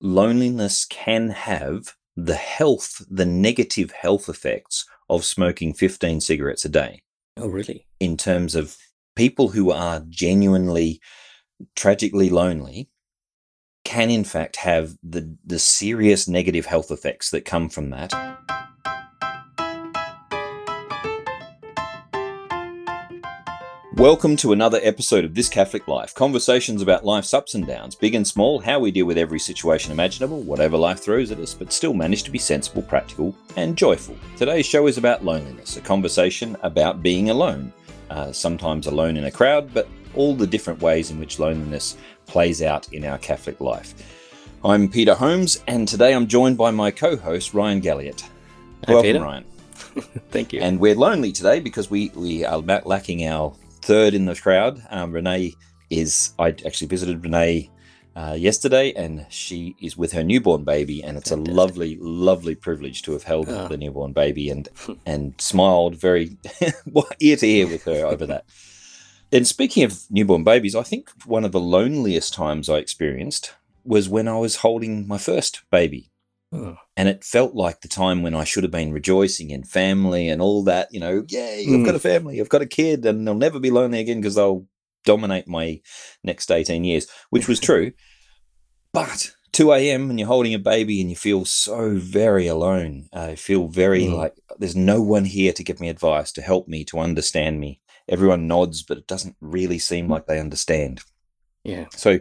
loneliness can have the health, the negative health effects of smoking 15 cigarettes a day. Oh, really? In terms of people who are genuinely, tragically lonely, can in fact have the, the serious negative health effects that come from that. Welcome to another episode of This Catholic Life. Conversations about life's ups and downs, big and small, how we deal with every situation imaginable, whatever life throws at us, but still manage to be sensible, practical, and joyful. Today's show is about loneliness, a conversation about being alone. Uh, sometimes alone in a crowd, but all the different ways in which loneliness plays out in our Catholic life. I'm Peter Holmes, and today I'm joined by my co host, Ryan Galliot. Welcome, Peter. Ryan. Thank you. And we're lonely today because we, we are lacking our third in the crowd. Um, Renee is, I actually visited Renee uh, yesterday and she is with her newborn baby and it's Fantastic. a lovely, lovely privilege to have held Oh. the newborn baby and, and smiled very ear to ear with her over that. And speaking of newborn babies, I think one of the loneliest times I experienced was when I was holding my first baby. Oh, And it felt like the time when I should have been rejoicing in family and all that, you know, yay, I've Mm. got a family, I've got a kid, and they'll never be lonely again because they'll dominate my next 18 years, which was true. But 2 a.m. and you're holding a baby and you feel so very alone. I feel very Mm. like there's no one here to give me advice, to help me, to understand me. Everyone nods, but it doesn't really seem like they understand. yeah. So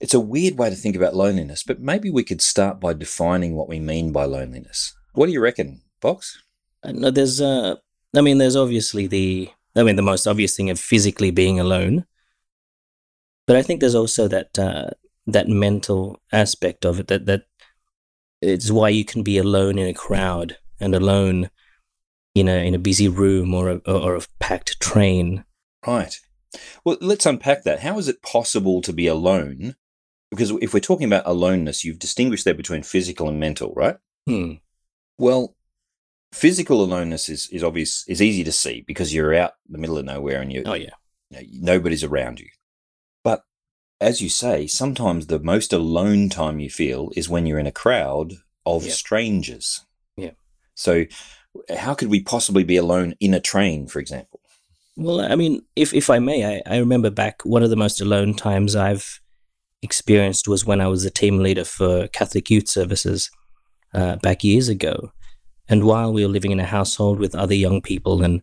it's a weird way to think about loneliness, but maybe we could start by defining what we mean by loneliness. What do you reckon, Box? Uh, No, there's, uh, I mean, there's obviously the, I mean, the most obvious thing of physically being alone. But I think there's also that, uh, that mental aspect of it that, that it's why you can be alone in a crowd and alone in a, in a busy room or a, or a packed train. Right. Well, let's unpack that. How is it possible to be alone? Because if we're talking about aloneness, you've distinguished there between physical and mental, right? Hmm. Well, physical aloneness is, is obvious, is easy to see because you're out in the middle of nowhere and you, Oh, yeah. you know, nobody's around you. But as you say, sometimes the most alone time you feel is when you're in a crowd of Yeah. strangers. Yeah. So, how could we possibly be alone in a train, for example? Well, I mean, if if I may, I, I remember back one of the most alone times I've experienced was when I was a team leader for Catholic Youth Services uh, back years ago. And while we were living in a household with other young people, and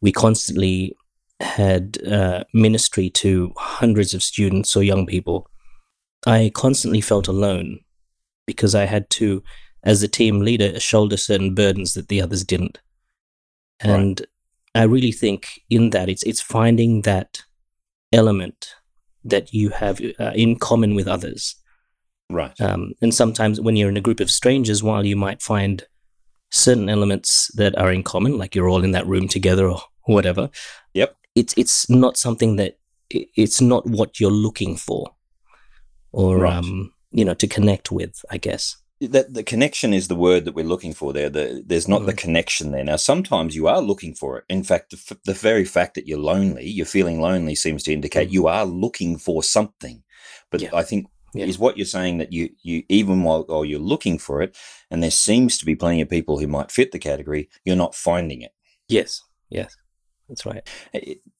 we constantly had uh, ministry to hundreds of students or young people, I constantly felt alone because I had to, as a team leader, shoulder certain burdens that the others didn't. Right. And I really think in that it's it's finding that element that you have uh, in common with others. Right. Um, and sometimes when you're in a group of strangers, while you might find certain elements that are in common, like you're all in that room together or whatever. Yep. It's it's not something that it's not what you're looking for, or Right. um, you know, to connect with. I guess. That the connection is the word that we're looking for there. The, there's not the Mm. connection there. Now, sometimes you are looking for it. In fact, the, f- the very fact that you're lonely, you're feeling lonely, seems to indicate Mm. you are looking for something. But Yeah. I think Yeah. is what you're saying that you you even while, while you're looking for it, and there seems to be plenty of people who might fit the category, you're not finding it. Yes. Yes. That's right.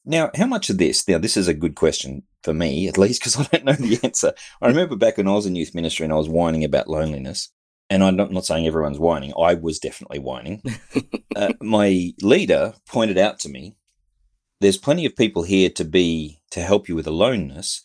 Now, how much of this? Now, this is a good question for me, at least, because I don't know the answer. I remember back when I was in youth ministry and I was whining about loneliness, and I'm not, not saying everyone's whining. I was definitely whining. uh, my leader pointed out to me, "There's plenty of people here to be to help you with aloneness,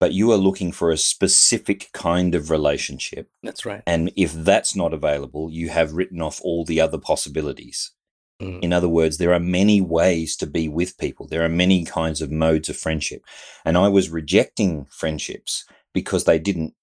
but you are looking for a specific kind of relationship, That's right. and if that's not available, you have written off all the other possibilities." Mm. In other words, there are many ways to be with people. There are many kinds of modes of friendship. And I was rejecting friendships because they didn't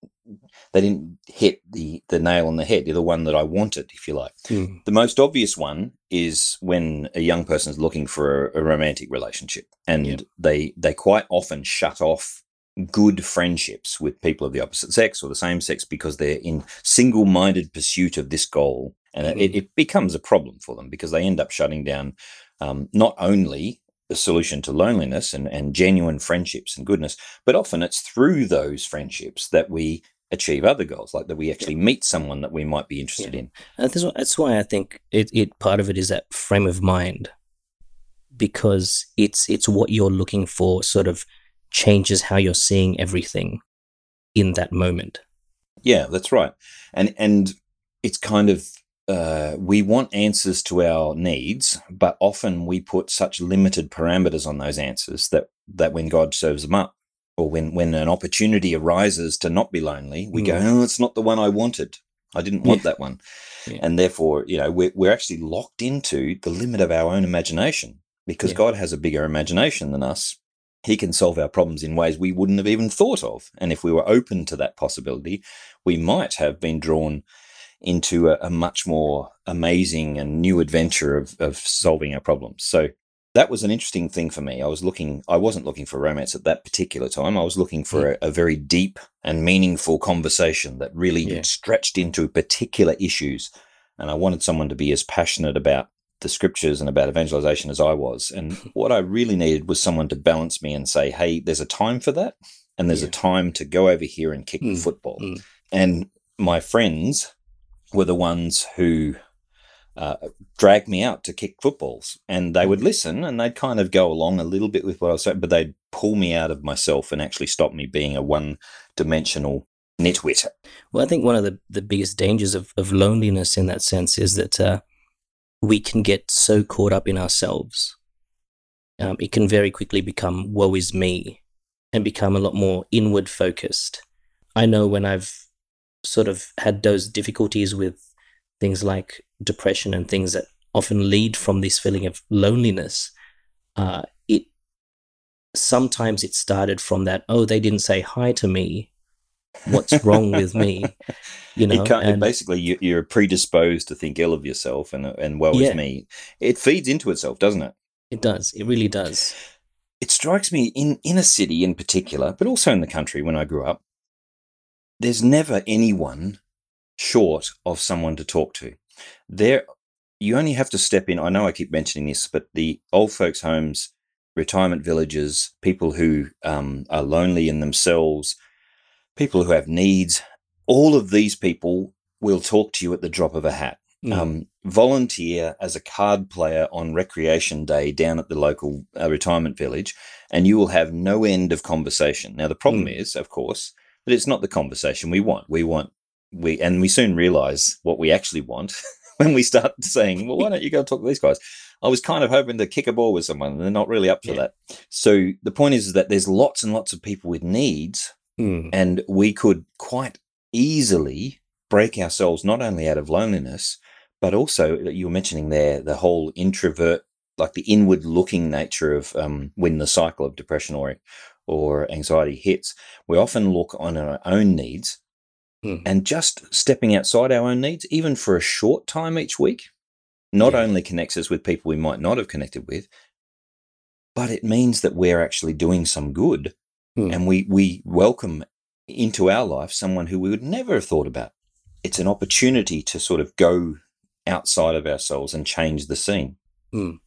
they didn't hit the the nail on the head, They're the one that I wanted, if you like. Mm. The most obvious one is when a young person is looking for a, a romantic relationship and they they quite often shut off good friendships with people of the opposite sex or the same sex because they're in single-minded pursuit of this goal and it, Mhm. it becomes a problem for them because they end up shutting down um, not only the solution to loneliness and, and genuine friendships and goodness but often it's through those friendships that we achieve other goals, like that we actually meet someone that we might be interested Yeah. in. And that's, why- that's why I think it, it part of it is that frame of mind, because it's it's what you're looking for. Sort of changes how you're seeing everything in that moment. Yeah, that's right. And and it's kind of uh, we want answers to our needs, but often we put such limited parameters on those answers that that when God serves them up, or when when an opportunity arises to not be lonely, we go, "Oh, it's not the one I wanted. I didn't want Yeah. that one," Yeah. and therefore, you know, we're we're actually locked into the limit of our own imagination because Yeah. God has a bigger imagination than us. He can solve our problems in ways we wouldn't have even thought of, and if we were open to that possibility, we might have been drawn into a, a much more amazing and new adventure of, of solving our problems. So that was an interesting thing for me. I was looking, I wasn't looking for romance at that particular time. I was looking for a, a very deep and meaningful conversation that really Yeah. stretched into particular issues. And I wanted someone to be as passionate about the scriptures and about evangelization as I was. And what I really needed was someone to balance me and say, hey, there's a time for that. And there's Yeah. a time to go over here and kick the Mm, football. mm. And my friends were the ones who uh, dragged me out to kick footballs. And they would listen and they'd kind of go along a little bit with what I was saying, but they'd pull me out of myself and actually stop me being a one dimensional nitwit. Well, I think one of the, the biggest dangers of, of loneliness in that sense is that uh, we can get so caught up in ourselves. Um, it can very quickly become woe is me and become a lot more inward focused. I know when I've sort of had those difficulties with things like depression and things that often lead from this feeling of loneliness, uh, it sometimes it started from that, oh, they didn't say hi to me. What's wrong with me? You know, and- basically, you, you're predisposed to think ill of yourself and, and woe Yeah. is me. It feeds into itself, doesn't it? It does. It really does. it strikes me in in a city in particular, but also in the country when I grew up, there's never anyone short of someone to talk to. There, you only have to step in. I know I keep mentioning this, but the old folks' homes, retirement villages, people who um, are lonely in themselves, people who have needs, all of these people will talk to you at the drop of a hat Mm. um, volunteer as a card player on recreation day down at the local uh, retirement village, and you will have no end of conversation. Now, the problem Mm. is, of course, that it's not the conversation we want. We want we, and we soon realize what we actually want when we start saying, "Well, why don't you go talk to these guys?" I was kind of hoping to kick a ball with someone, and they're not really up for Yeah. that. So the point is, is that there's lots and lots of people with needs Mm. and we could quite easily break ourselves not only out of loneliness, but also you were mentioning there the whole introvert, like the inward looking nature of um, when the cycle of depression or or anxiety hits. We often look on our own needs Mm. and just stepping outside our own needs, even for a short time each week, not Yeah. only connects us with people we might not have connected with, but it means that we're actually doing some good Mm. and we we welcome into our life someone who we would never have thought about. It's an opportunity to sort of go outside of ourselves and change the scene. Mm.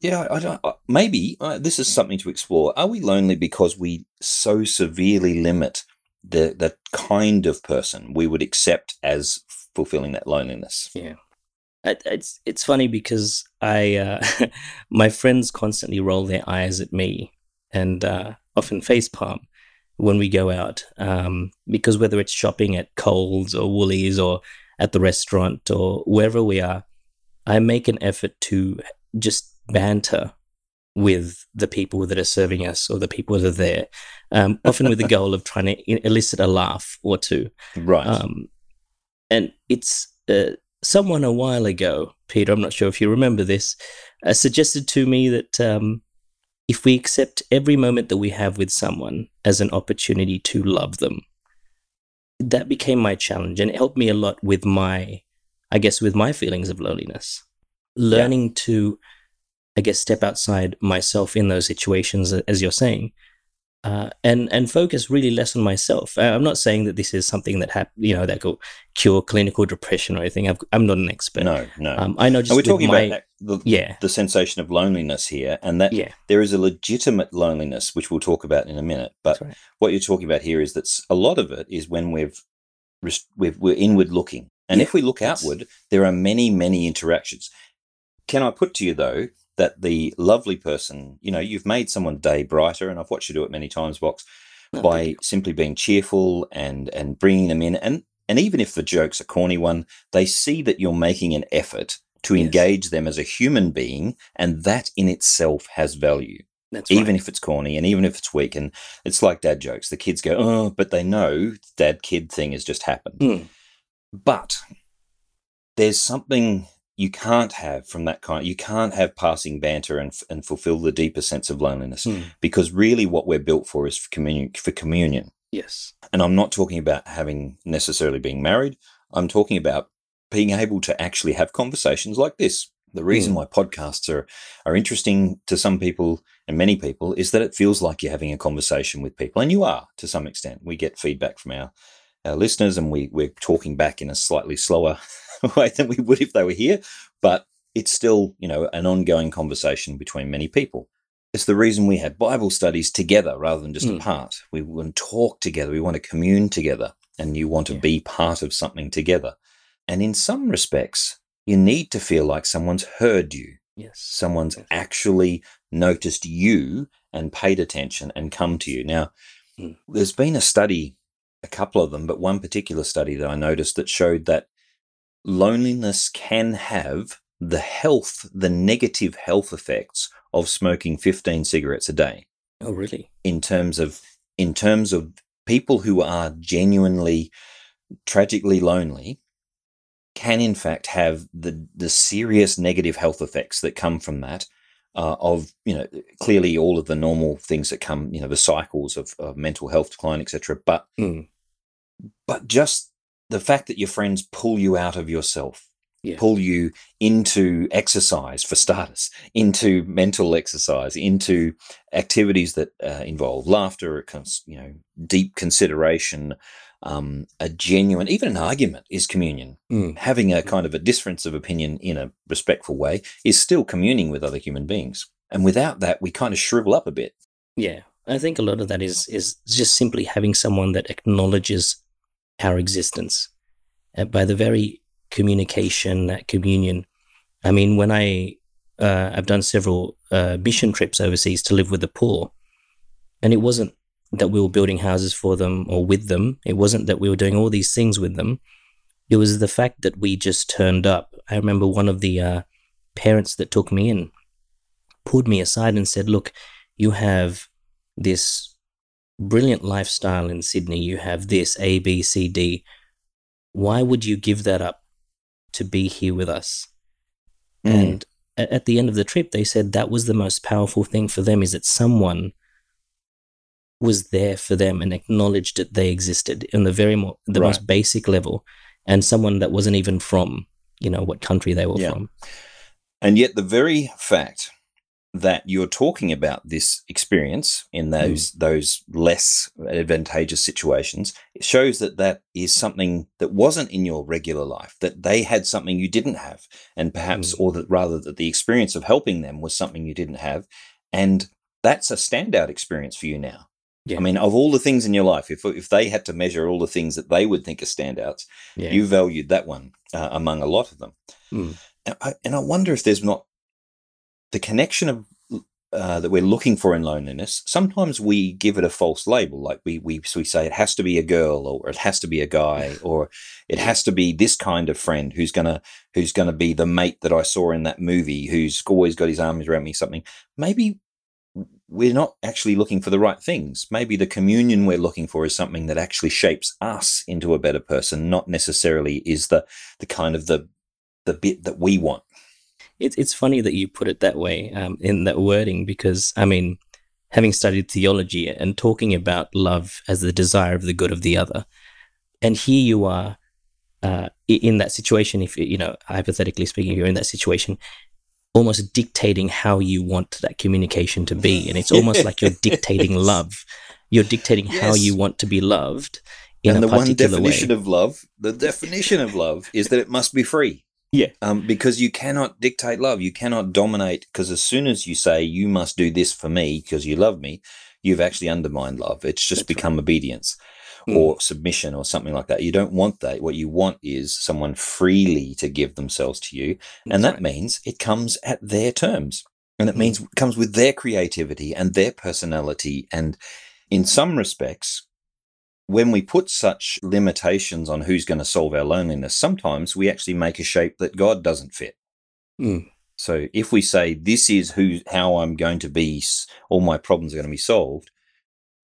Yeah, I don't. Maybe uh, this is something to explore. Are we lonely because we so severely limit the the kind of person we would accept as fulfilling that loneliness? Yeah. It's it's funny because I uh, my friends constantly roll their eyes at me and uh, often facepalm when we go out um, because whether it's shopping at Coles or Woolies or at the restaurant or wherever we are, I make an effort to just banter with the people that are serving us or the people that are there, um, often with the goal of trying to elicit a laugh or two. Right. Um, and it's uh, someone a while ago, Peter, I'm not sure if you remember this, uh, suggested to me that um, if we accept every moment that we have with someone as an opportunity to love them, that became my challenge and it helped me a lot with my, I guess, with my feelings of loneliness. Learning to, I guess, step outside myself in those situations, as you're saying, uh, and and focus really less on myself. I'm not saying that this is something that hap- you know that will cure clinical depression or anything. I've, I'm not an expert. no, no. Um, I know just and we're talking my, about that, the, yeah, the sensation of loneliness here, and that yeah, there is a legitimate loneliness, which we'll talk about in a minute. But right. what you're talking about here is that a lot of it is when we've we're, we're inward looking. And Yeah, if we look outward, there are many, many interactions. Can I put to you, though, that the lovely person, you know, you've made someone's day brighter, and I've watched you do it many times, Box, No, by simply being cheerful and and bringing them in. And and even if the joke's a corny one, they see that you're making an effort to Yes. engage them as a human being, and that in itself has value That's even right. if it's corny and even if it's weak. And it's like dad jokes. The kids go, oh, but they know dad kid thing has just happened. Mm. But there's something you can't have from that kind. You can't have passing banter and, and fulfill the deeper sense of loneliness Mm. because really what we're built for is for communion. For communion. Yes. And I'm not talking about having necessarily being married. I'm talking about being able to actually have conversations like this. The reason why podcasts are, are interesting to some people and many people is that it feels like you're having a conversation with people, and you are to some extent. We get feedback from our, our listeners, and we, we're talking back in a slightly slower way than we would if they were here, but it's still, you know, an ongoing conversation between many people. It's the reason we have Bible studies together rather than just Mm. apart. We want to talk together. We want to commune together and you want to Yeah. be part of something together. And in some respects, you need to feel like someone's heard you. Yes. Someone's Yes. actually noticed you and paid attention and come to you. Now, Mm. there's been a study, a couple of them, but one particular study that I noticed that showed that loneliness can have the health, the negative health effects of smoking 15 cigarettes a day Oh, really? in terms of in terms of people who are genuinely tragically lonely can in fact have the the serious negative health effects that come from that uh, of you know clearly all of the normal things that come you know the cycles of, of mental health decline etc but Mm. but just the fact that your friends pull you out of yourself Yeah. pull you into exercise for starters into mental exercise into activities that uh, involve laughter you know deep consideration um, a genuine even an argument is communion Mm. having a kind of a difference of opinion in a respectful way is still communing with other human beings and without that we kind of shrivel up a bit Yeah. I think a lot of that is is just simply having someone that acknowledges our existence. Uh, by the very communication, that communion. I mean, when I uh, I've done several uh, mission trips overseas to live with the poor, and it wasn't that we were building houses for them or with them. It wasn't that we were doing all these things with them. It was the fact that we just turned up. I remember one of the uh, parents that took me in pulled me aside and said, "Look, you have this brilliant lifestyle in Sydney. You have this A, B, C, D. Why would you give that up to be here with us? Mm. And at the end of the trip, they said that was the most powerful thing for them is that someone was there for them and acknowledged that they existed in the very mo- the Right. most basic level, and someone that wasn't even from you know what country they were Yeah. from. And yet, the very fact that you're talking about this experience in those those less advantageous situations shows that that is something that wasn't in your regular life. That they had something you didn't have, and perhaps, Mm. or that rather that the experience of helping them was something you didn't have, and that's a standout experience for you now. Yeah. I mean, of all the things in your life, if if they had to measure all the things that they would think are standouts, Yeah. you valued that one uh, among a lot of them. Mm. And, I, and I wonder if there's not the connection of uh, that we're looking for in loneliness. Sometimes we give it a false label, like we we we say it has to be a girl, or it has to be a guy, or it has to be this kind of friend who's gonna who's gonna be the mate that I saw in that movie, who's always got his arms around me. Something maybe we're not actually looking for the right things. Maybe the communion we're looking for is something that actually shapes us into a better person, not necessarily is the the kind of the the bit that we want. It's it's funny that you put it that way um, in that wording because I mean, having studied theology and talking about love as the desire of the good of the other, and here you are uh, in that situation. If you know, hypothetically speaking, you're in that situation, almost dictating how you want that communication to be, and it's almost like you're dictating love. You're dictating how you want to be loved in and the one definition way. of love, the definition of love is that it must be free. Yeah. Um, because you cannot dictate love. You cannot dominate. Because as soon as you say you must do this for me because you love me, you've actually undermined love. It's just That's right. become obedience. mm. or submission or something like that. You don't want that. What you want is someone freely to give themselves to you. That's and that right. means it comes at their terms. And it mm. means it comes with their creativity and their personality. And in some respects, when we put such limitations on who's going to solve our loneliness, sometimes we actually make a shape that God doesn't fit. Mm. So if we say this is who how I'm going to be, all my problems are going to be solved.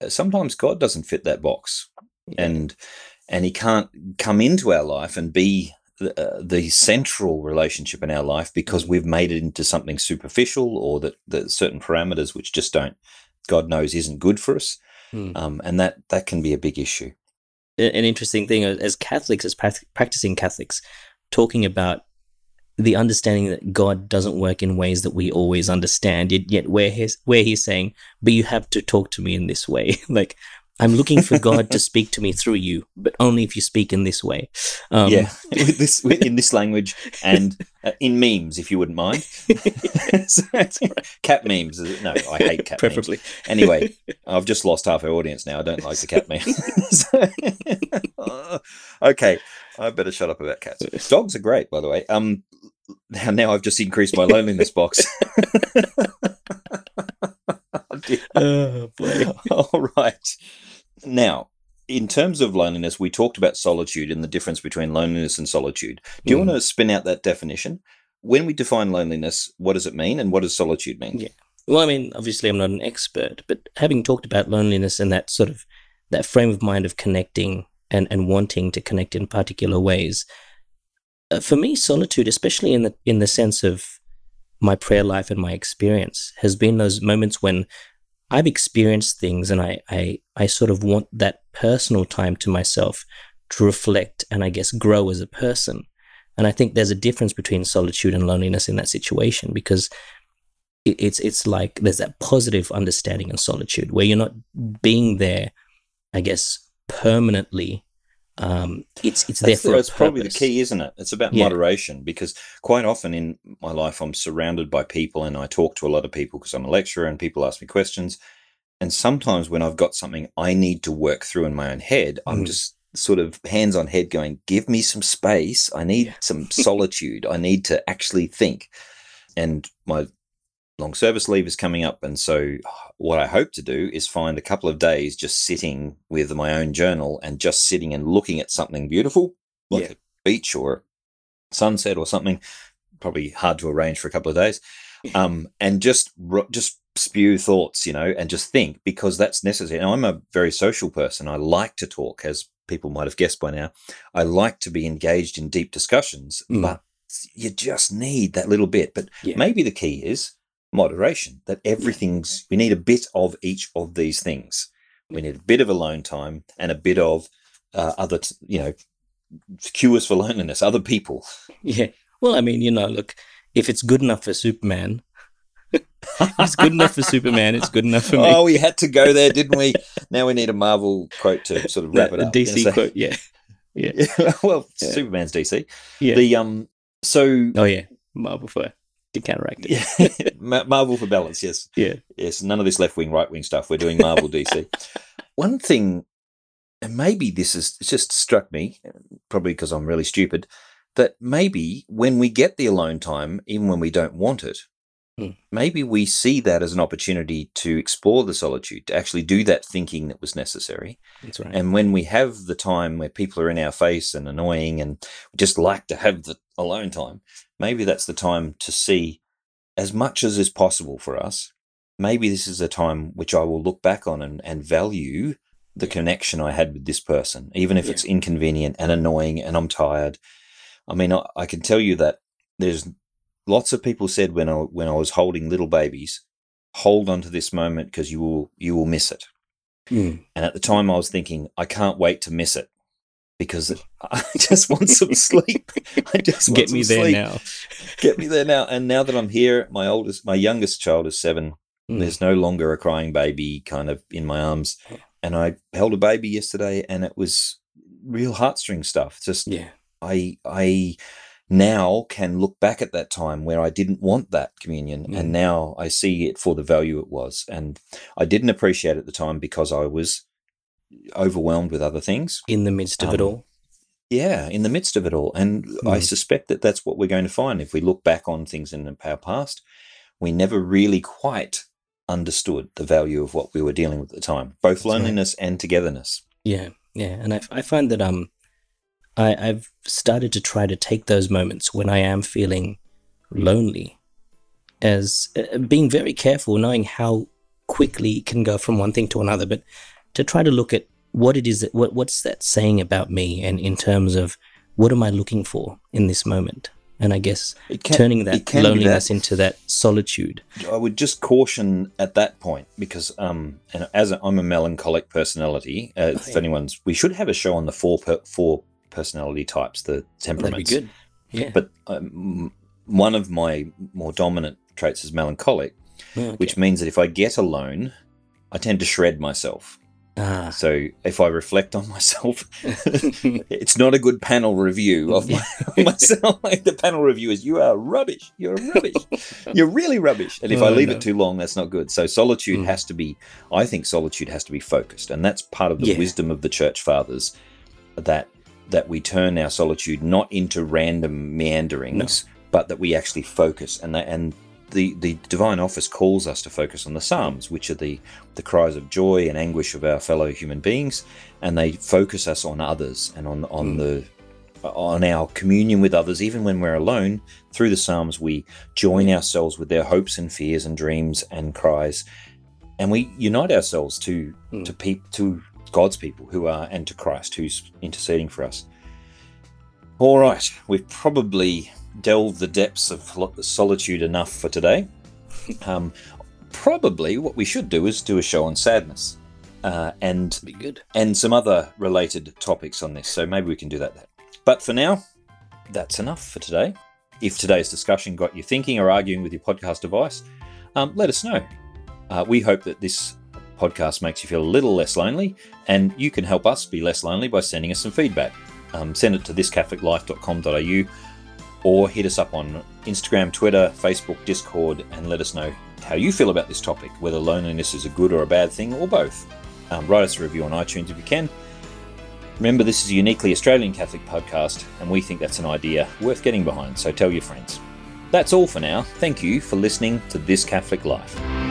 Uh, sometimes God doesn't fit that box, yeah. and and He can't come into our life and be the, uh, the, central relationship in our life because we've made it into something superficial or that that certain parameters which just don't God knows isn't good for us, mm. um, and that that can be a big issue. An interesting thing as Catholics, as practicing Catholics, talking about the understanding that God doesn't work in ways that we always understand. Yet, yet where he's where he's saying, "But you have to talk to me in this way." like I'm looking for God to speak to me through you, but only if you speak in this way. Um, yeah, with this in this language and uh, in memes, if you wouldn't mind. so. Cat memes. No, I hate cat Preferably. memes. Anyway, I've just lost half our audience now. I don't like the cat memes. okay, I better shut up about cats. Dogs are great, by the way. Um, now I've just increased my loneliness box. oh. All right. Now, in terms of loneliness, we talked about solitude and the difference between loneliness and solitude. Do you mm. want to spin out that definition? When we define loneliness, what does it mean and what does solitude mean? Yeah. Well, I mean, obviously I'm not an expert, but having talked about loneliness and that sort of that frame of mind of connecting and, and wanting to connect in particular ways, uh, for me, solitude, especially in the in the sense of my prayer life and my experience, has been those moments when I've experienced things and I, I I sort of want that personal time to myself to reflect and I guess grow as a person. And I think there's a difference between solitude and loneliness in that situation because it, it's it's like there's that positive understanding in solitude where you're not being there, I guess, permanently um, it's it's there for that's probably the key, isn't it? It's about yeah. moderation because quite often in my life I'm surrounded by people and I talk to a lot of people because I'm a lecturer and people ask me questions. And sometimes when I've got something I need to work through in my own head, mm. I'm just sort of hands on head going, "Give me some space. I need yeah. some solitude. I need to actually think." And my long service leave is coming up. And so, what I hope to do is find a couple of days just sitting with my own journal and just sitting and looking at something beautiful, like yeah. a beach or sunset or something. Probably hard to arrange for a couple of days. Um, and just just spew thoughts, you know, and just think because that's necessary. Now, I'm a very social person. I like to talk, as people might have guessed by now. I like to be engaged in deep discussions, mm. but you just need that little bit. But yeah. maybe the key is moderation, that everything's, we need a bit of each of these things. We need a bit of alone time and a bit of uh, other, you know, cures for loneliness, other people. Yeah. Well, I mean, you know, look, if it's good enough for Superman, it's good enough for Superman. It's good enough for me. Oh, we had to go there, didn't we? now we need a Marvel quote to sort of wrap it up. A DC quote, yeah, yeah. well, yeah. Superman's DC. Yeah. The um. So. Oh yeah, Marvel for to counteract it. Yeah. Marvel for balance, yes. Yeah. Yes, none of this left wing, right wing stuff. We're doing Marvel DC. One thing, and maybe this has just struck me, probably because I'm really stupid, that maybe when we get the alone time, even when we don't want it, hmm. maybe we see that as an opportunity to explore the solitude, to actually do that thinking that was necessary. That's right. And when we have the time where people are in our face and annoying and we just like to have the alone time, maybe that's the time to see as much as is possible for us. Maybe this is a time which I will look back on and, and value the connection I had with this person, even if yeah. it's inconvenient and annoying and I'm tired. I mean, I, I, can tell you that there's lots of people said when I when I was holding little babies, hold on to this moment because you will you will miss it. Mm. And at the time, I was thinking, I can't wait to miss it because I just want some sleep. I just get me there sleep. now. get me there now. And now that I'm here, my oldest, my youngest child is seven. Mm. There's no longer a crying baby kind of in my arms. And I held a baby yesterday, and it was real heartstring stuff. Just yeah, I I now can look back at that time where I didn't want that communion, mm. and now I see it for the value it was. And I didn't appreciate it at the time because I was overwhelmed with other things. In the midst of um, it all. Yeah, in the midst of it all. And mm. I hmm. suspect that that's what we're going to find if we look back on things in our past. We never really quite understood the value of what we were dealing with at the time, both that's loneliness right. and togetherness. Yeah, yeah. And I, I find that um, I, I've started to try to take those moments when I am feeling lonely as uh, being very careful, knowing how quickly it can go from one thing to another, but to try to look at what it is that, what what's that saying about me and in terms of what am I looking for in this moment? And I guess can, turning that loneliness that. into that solitude. I would just caution at that point because, um, and as i am a melancholic personality, uh, oh, if yeah. anyone's, we should have a show on the four per, four personality types, the temperaments. That'd be good. Yeah. But um, one of my more dominant traits is melancholic, oh, okay. which means that if I get alone, I tend to shred myself. Ah. So if I reflect on myself, it's not a good panel review of my, myself. Like the panel review is, you are rubbish. You're rubbish. You're really rubbish. And if oh, I leave no. it too long, that's not good. So solitude mm. has to be, I think solitude has to be focused. And that's part of the yeah. wisdom of the church fathers that that we turn our solitude not into random meanderings, no. but that we actually focus. And that, and the, the divine office calls us to focus on the Psalms, which are the, the cries of joy and anguish of our fellow human beings, and they focus us on others and on on mm. the on our communion with others, even when we're alone. Through the Psalms, we join ourselves with their hopes and fears and dreams and cries, and we unite ourselves to mm. to peop, to God's people who are and to Christ who's interceding for us. All right, we've probably delve the depths of solitude enough for today. Um, probably what we should do is do a show on sadness uh, and be good and some other related topics on this. So maybe we can do that. But for now, that's enough for today. If today's discussion got you thinking or arguing with your podcast device, um, let us know. Uh, we hope that this podcast makes you feel a little less lonely, and you can help us be less lonely by sending us some feedback. Um, send it to thiscatholiclife.com.au or hit us up on Instagram, Twitter, Facebook, Discord, and let us know how you feel about this topic, whether loneliness is a good or a bad thing, or both. Um, write us a review on iTunes if you can. Remember, this is a uniquely Australian Catholic podcast, and we think that's an idea worth getting behind, so tell your friends. That's all for now. Thank you for listening to This Catholic Life.